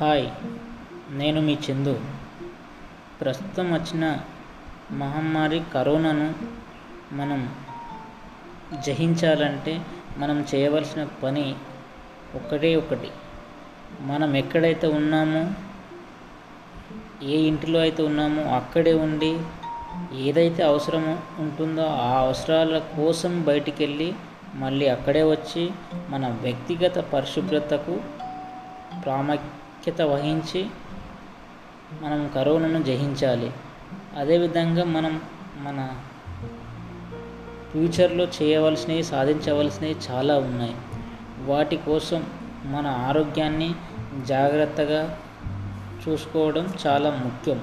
Hi నేను మీ చందు. ప్రస్తుతం వచ్చిన మహమ్మారి కరోనాను మనం జయించాలంటే మనం చేయవలసిన పని ఒకటే ఒకటి. మనం ఎక్కడైతే ఉన్నామో ఏ ఇంటిలో అయితే ఉన్నామో అక్కడే ఉండి ఏదైతే అవసరమో ఉంటుందో ఆ అవసరాల కోసం బయటికి వెళ్ళి మళ్ళీ అక్కడే వచ్చి మన వ్యక్తిగత పరిశుభ్రతకు ప్రాముఖ్యత వహించి మనం కరోనాను జయించాలి. అదేవిధంగా మనం మన ఫ్యూచర్లో చేయవలసినవి సాధించవలసినవి చాలా ఉన్నాయి. వాటి కోసం మన ఆరోగ్యాన్ని జాగ్రత్తగా చూసుకోవడం చాలా ముఖ్యం.